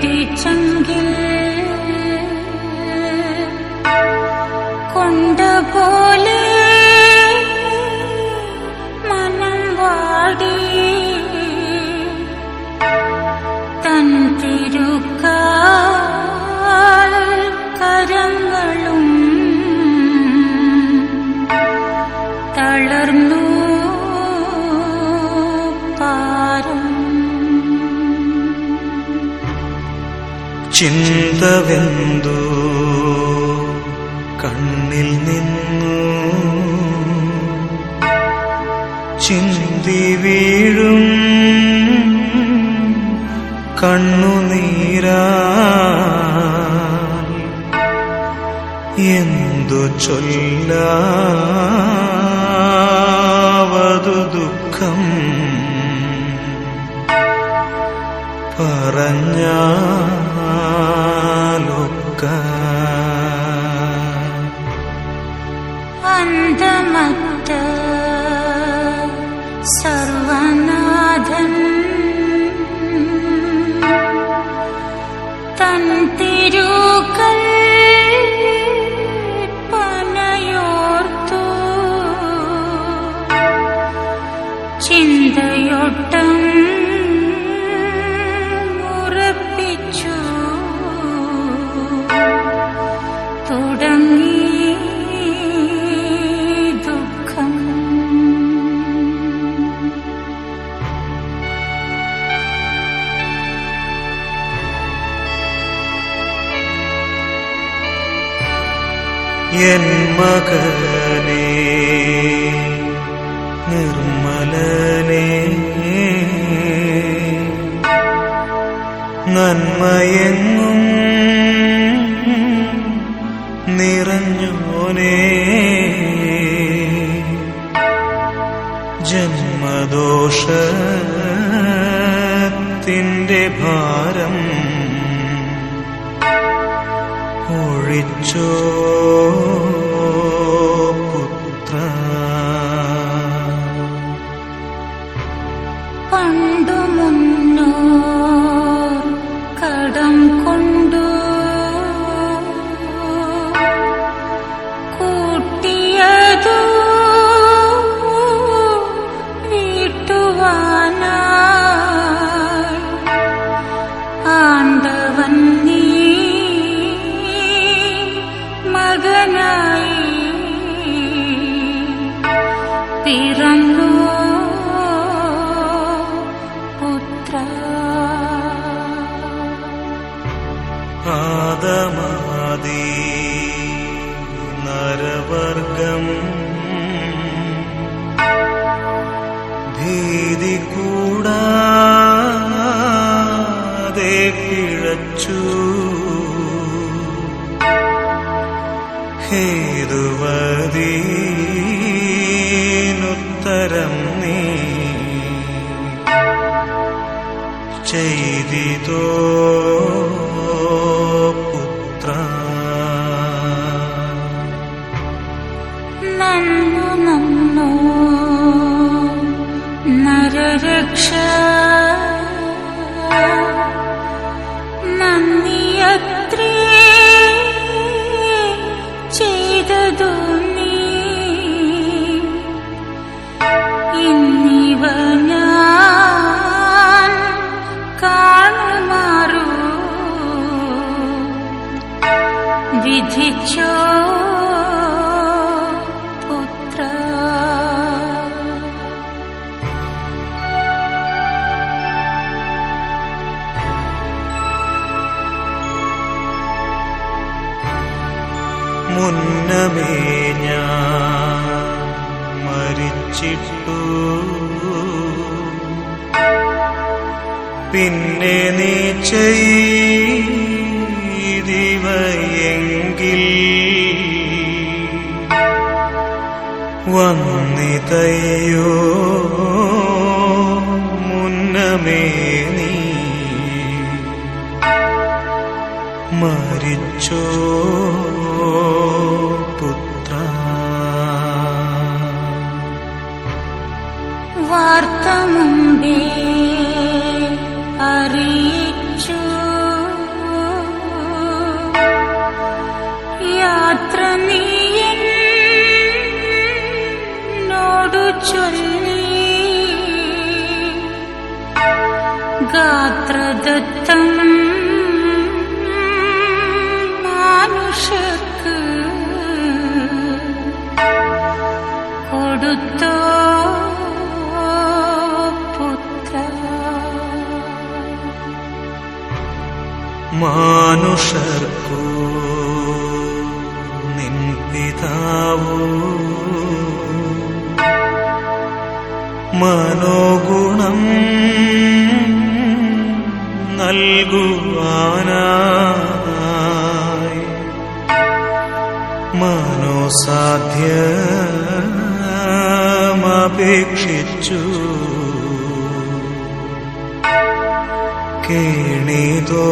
的真经 ചിന്തവെന്തു? കണ്ണിൽ നിന്നു ചിന്തി വീഴും. കണ്ണുനീരാ എന്തു ചൊല്ല ദുഃഖം? പറഞ്ഞാ നിർമ്മകനേ നിർമ്മലനേ നന്മയെങ്ങും നിറഞ്ഞോനേ ജന്മദോഷത്തിന്റെ ഭാരം ഒഴിച്ചോ ഹേതുവദീനുത്തരം നീ ചെയ്തിതോ தையோ ചൊല്ലി ഗാത്രദത്തം മാനുഷക്ക് കൊടുത്തോ മാനുഷർക്കൂ മനോഗുണം നൽകുവാനായി. മനോസാധ്യമപേക്ഷിച്ചു കേണിതോ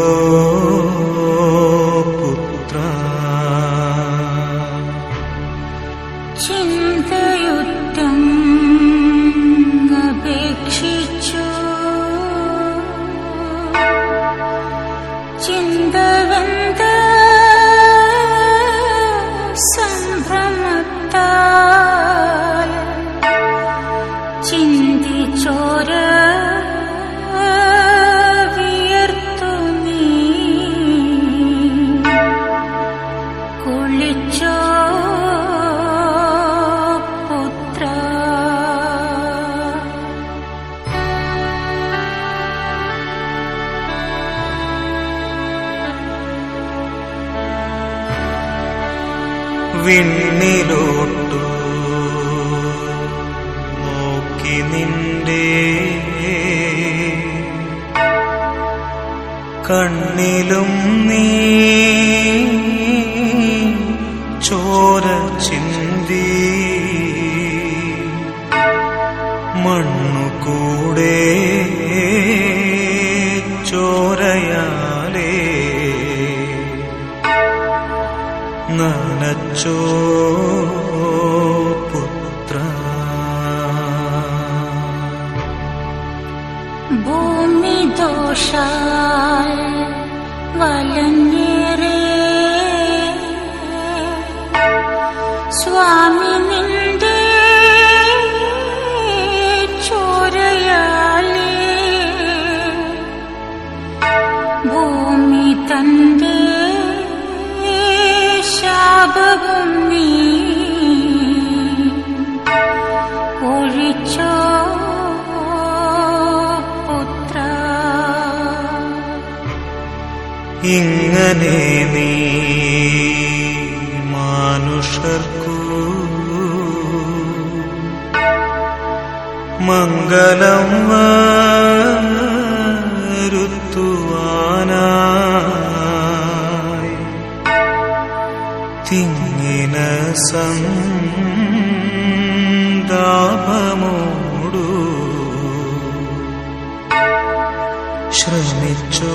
വിണ്ണിലോട്ടു. നോക്കി നിന്റെ കണ്ണിലും നീ കടന്നരുത്തുവാനായി തിങ്ങിന സന്താപമോടു ശ്രമിച്ചോ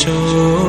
就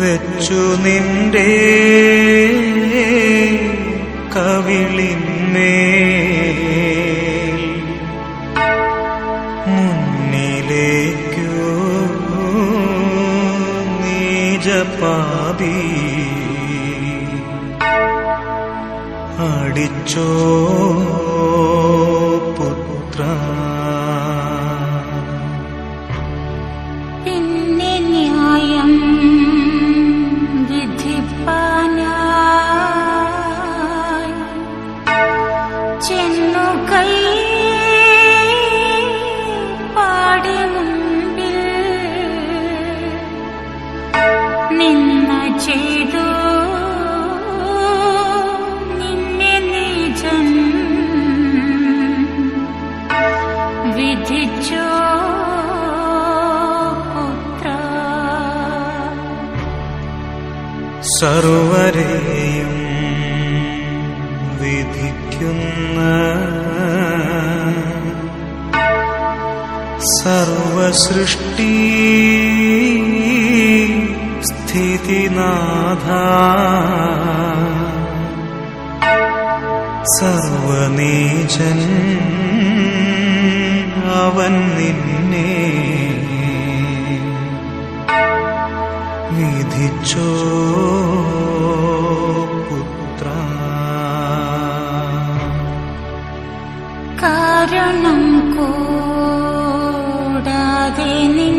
വെച്ചു നിന്റെ കവിളിന്മേ മുന്നിലേക്കു നീജപാതി അടിച്ചോ 我给你。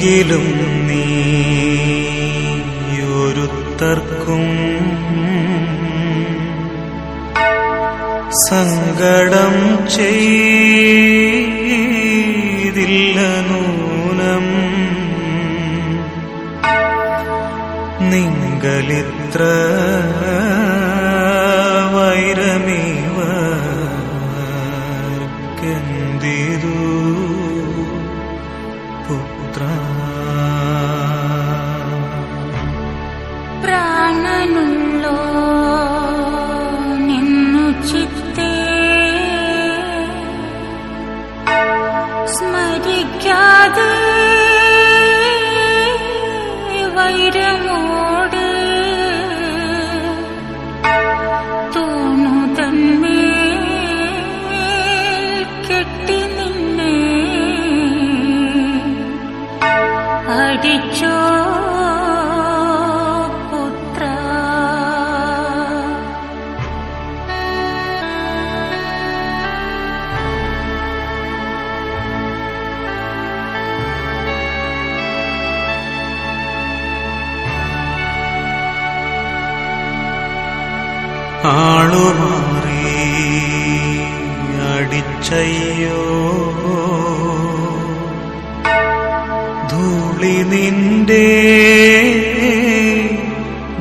എങ്കിലും നീയൊരുത്തർക്കും സങ്കടം ചെയ്യും.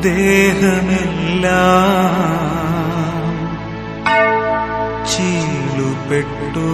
ദേഹമെല്ലാം ചീലുപെട്ടു.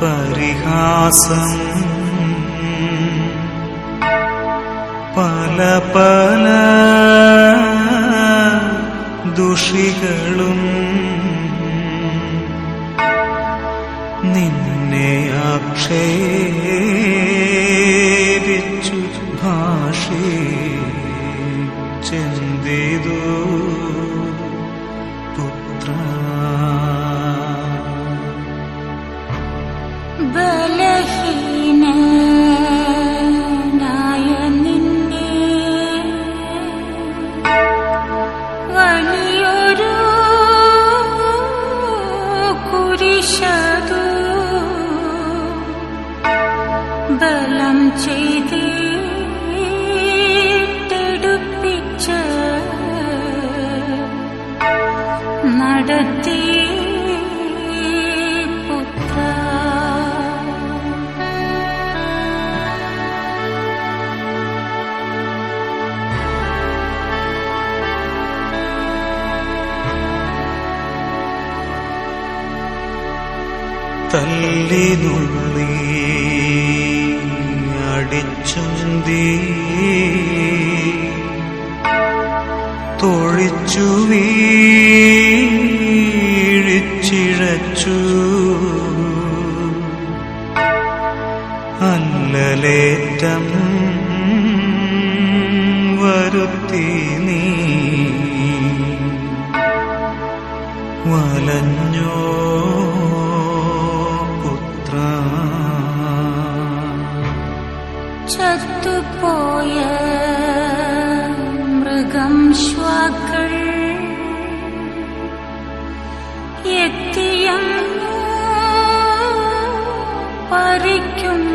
പരിഹാസം പല പല ദുഷികളും നിന്നെ ആക്ഷേപിച്ചു നീ. വലഞ്ഞോ പുത്ര. ചത്തുപോയ മൃഗം ശ്വാക്കൾ എത്തിയ പറിക്കും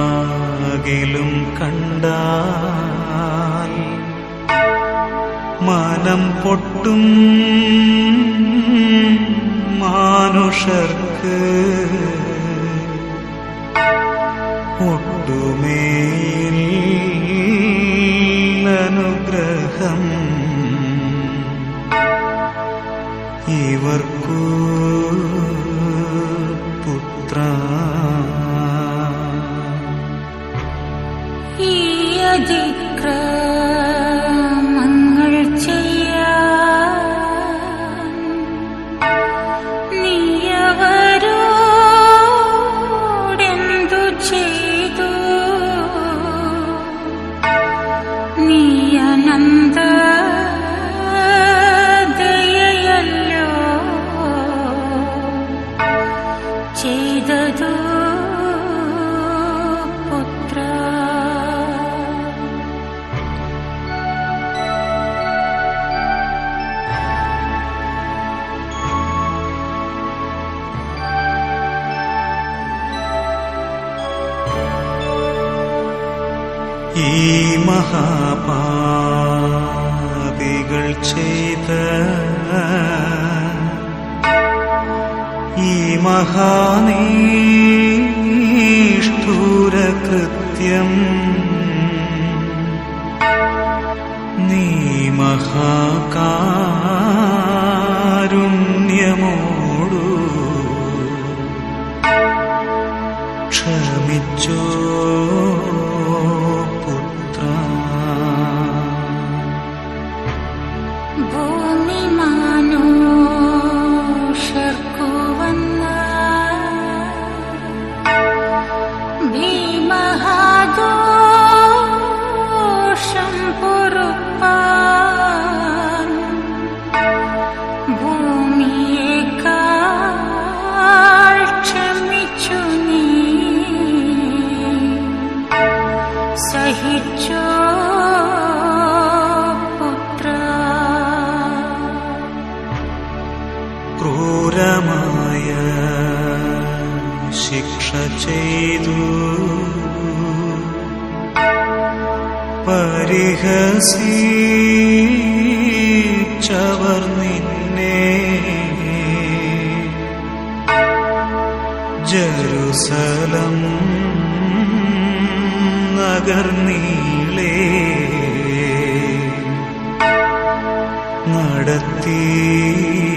കൂട്ടരെന്നാകിലും കണ്ടാൽ മനം പൊട്ടും മാനുഷർക്ക് ഒട്ടുമേ ജരുസലം നഗർനീളേ. നടത്തീ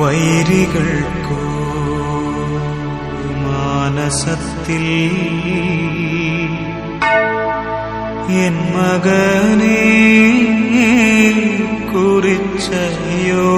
വൈരികൾക്കോ മാനസത്തിൽ എൻ മകനെ കുറിച്ചയോ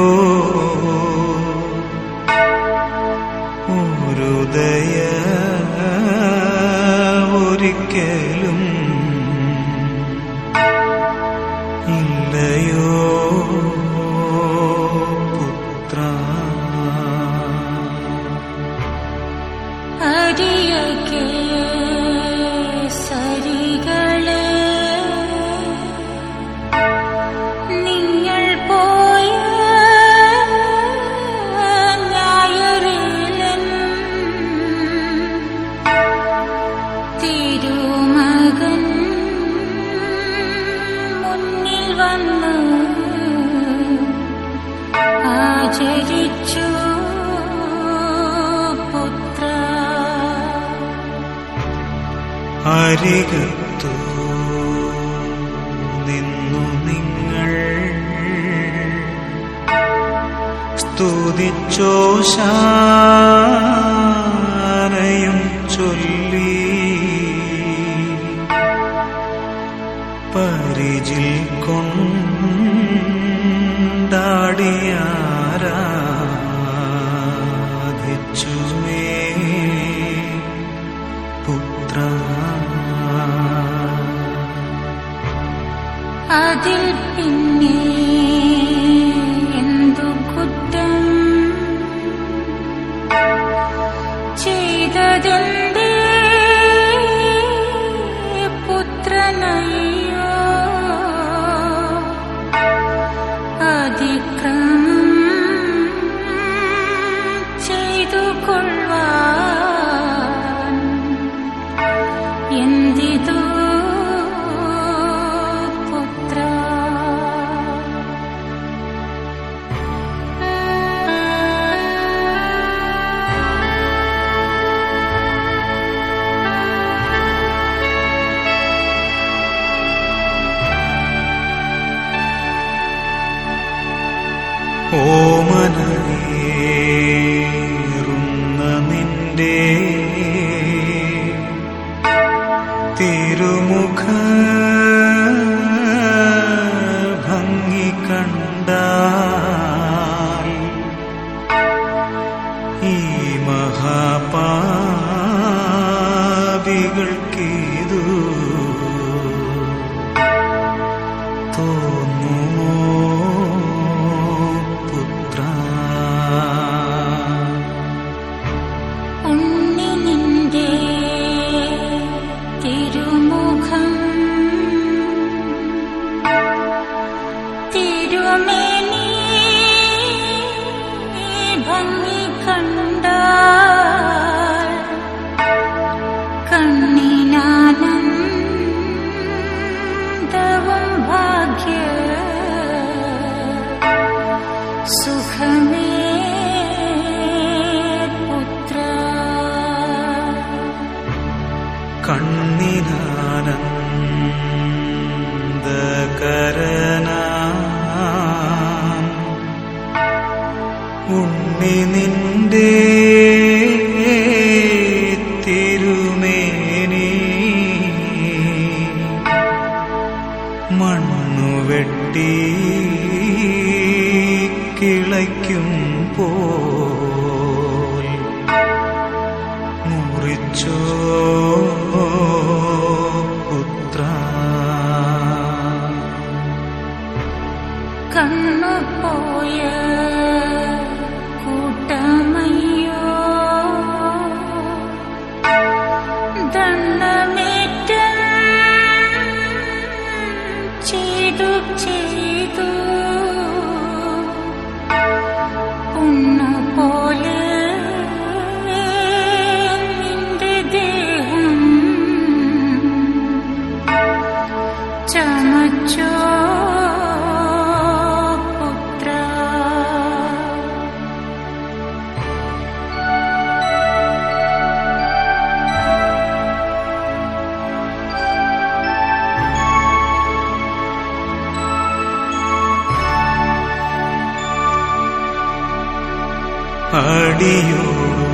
അടിയോടു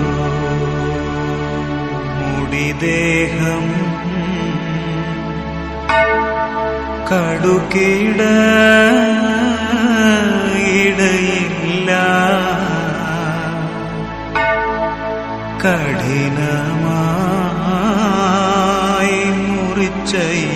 മുടിദേഹം കടുകിട ഇടയില്ല. കഠിനമായി മുറിച്ചയ്യോ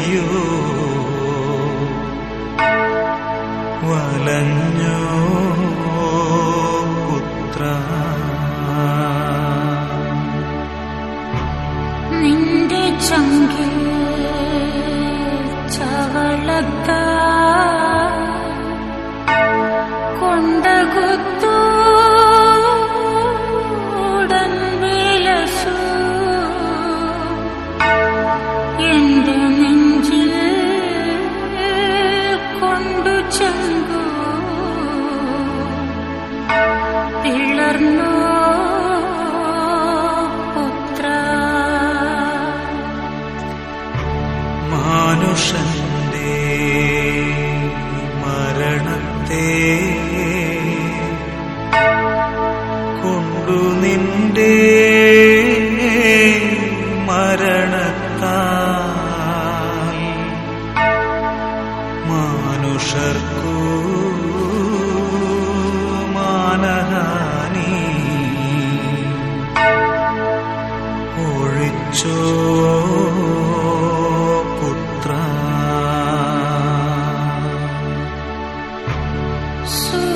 是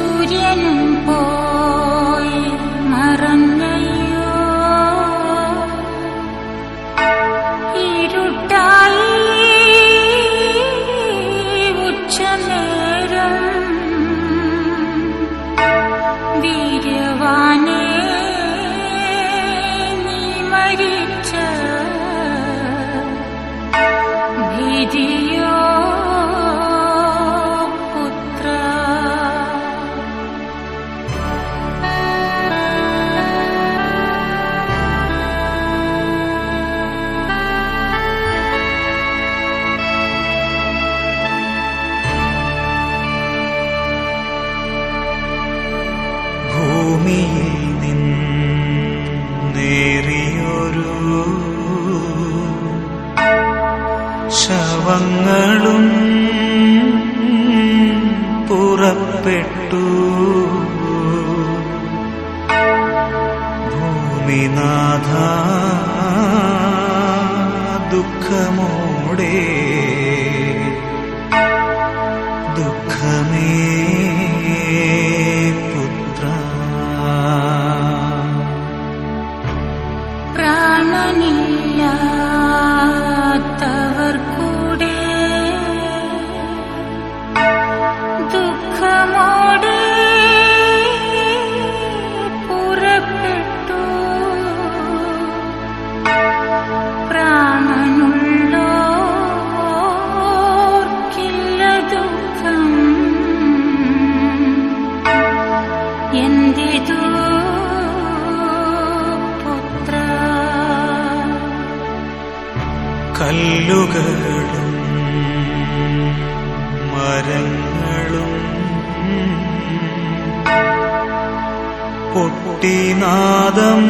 കുട്ടിനാദം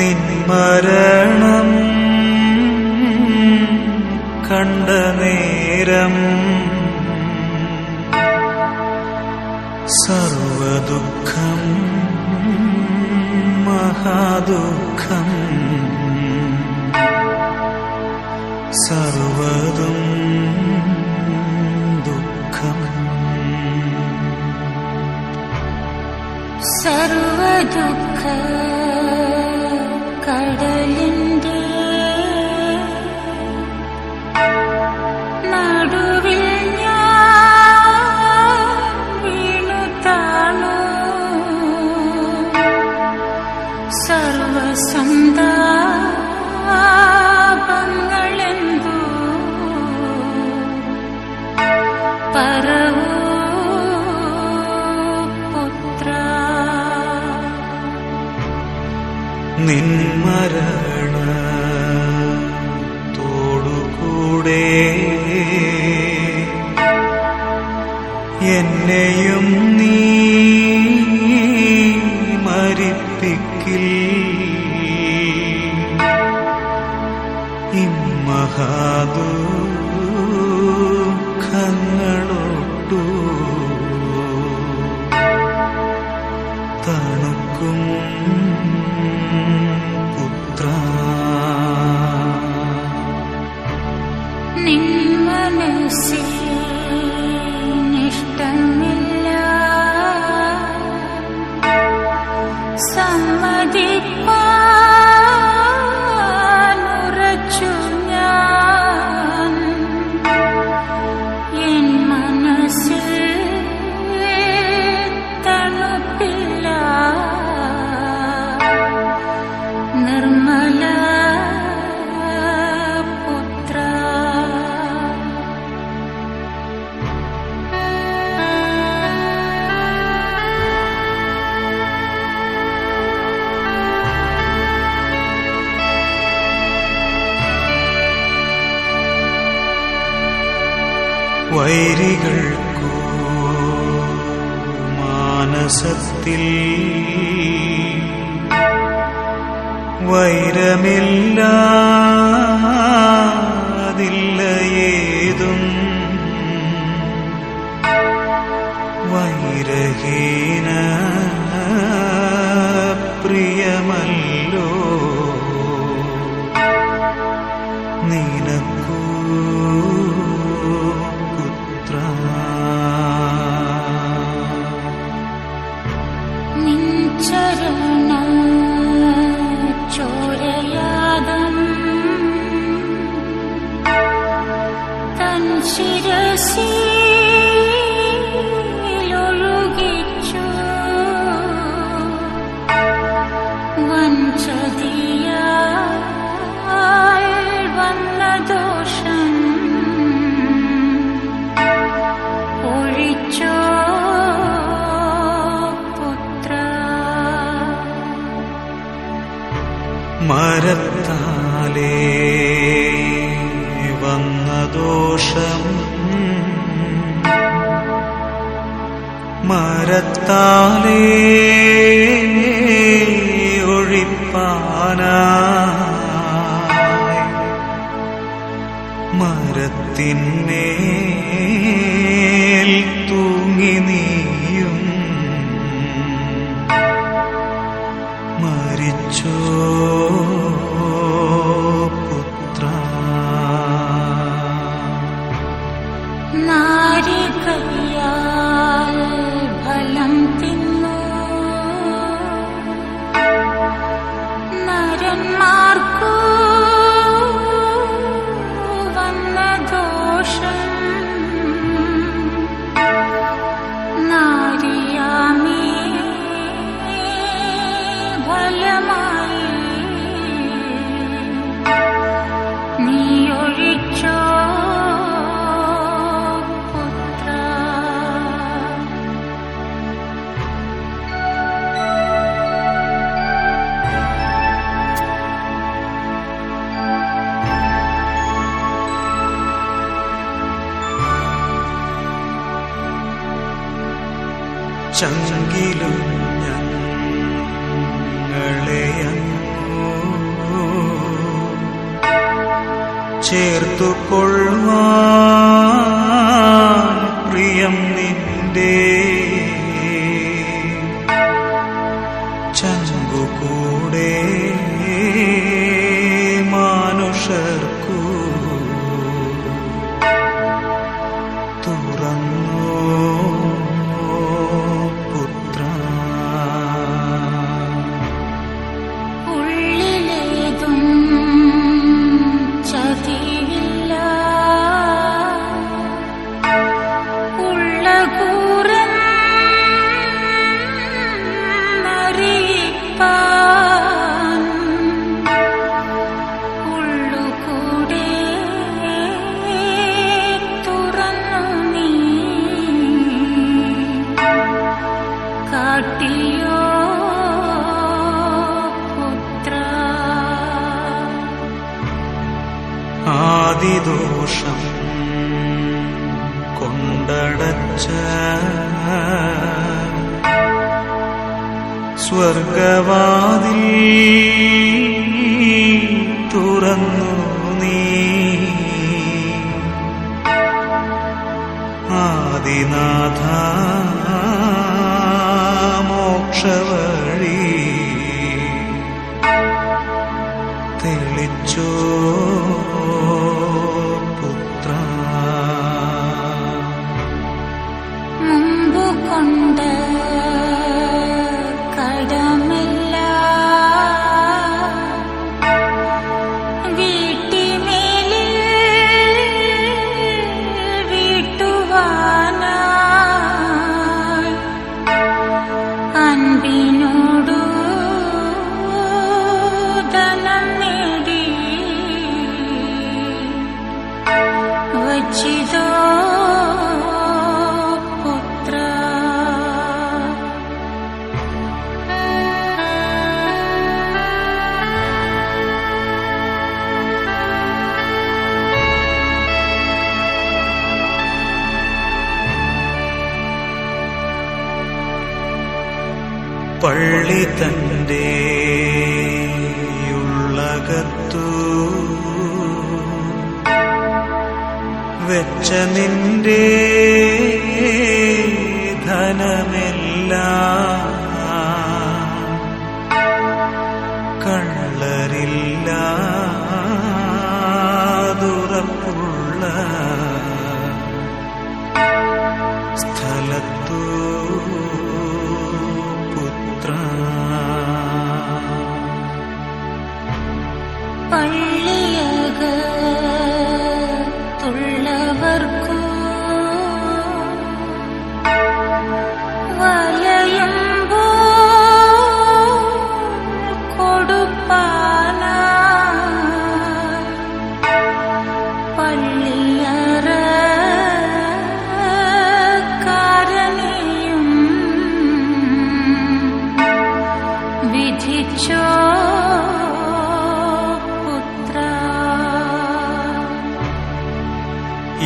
നിൻ മരണം കണ്ട നേരം സർവദുഃഖം മഹാദുഃഖം സർവതും ദുഃഖം സർവദുഃഖം മരത്താലേ വന്ന ദോഷം. മരത്താലേ ഒഴിപ്പാനാ മരത്തിന്മേൽ നിന്റെ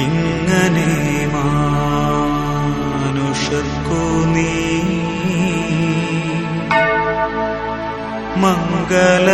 ഇങ്ങനെ മാനുഷർക്കു നീ मङ्गल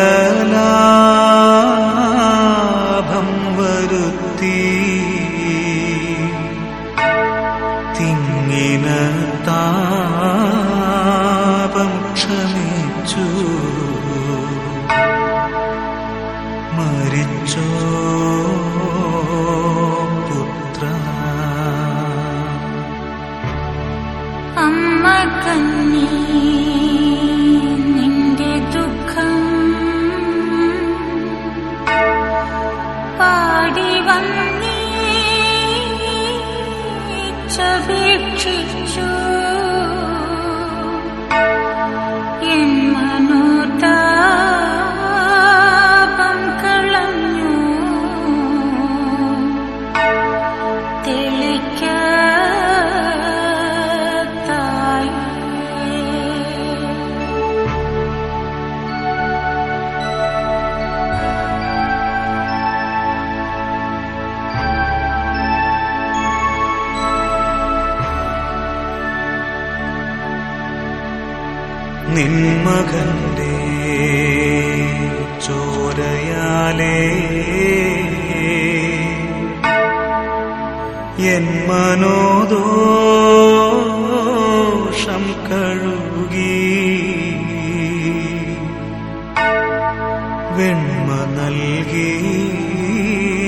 വെണ്മ നൽകിയിടണമെന്നിൽ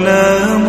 അണച്ചെന്നെ